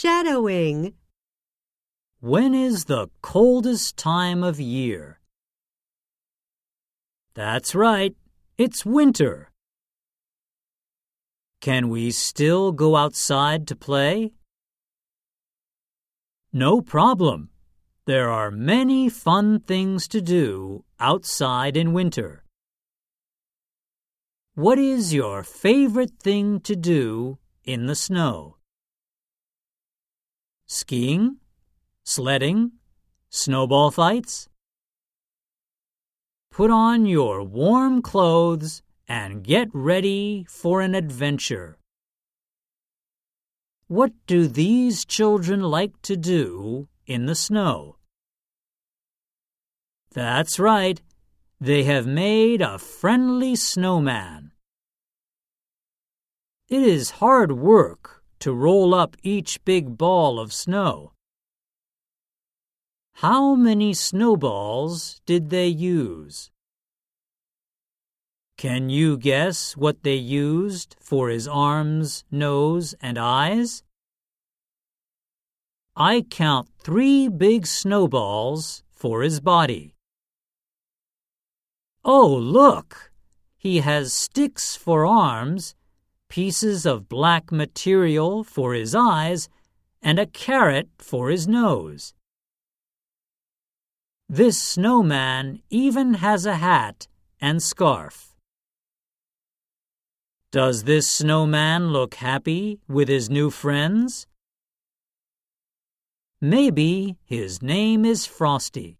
Shadowing. When is the coldest time of year? That's right, it's winter. Can we still go outside to play? No problem. There are many fun things to do outside in winter. What is your favorite thing to do in the snow? Skiing? Sledding? Snowball fights? Put on your warm clothes and get ready for an adventure. What do these children like to do in the snow? That's right. They have made a friendly snowman. It is hard work to roll up each big ball of snow. How many snowballs did they use? Can you guess what they used for his arms, nose, and eyes? I count three big snowballs for his body. Oh, look! He has sticks for arms, pieces of black material for his eyes, and a carrot for his nose. This snowman even has a hat and scarf. Does this snowman look happy with his new friends? Maybe his name is Frosty.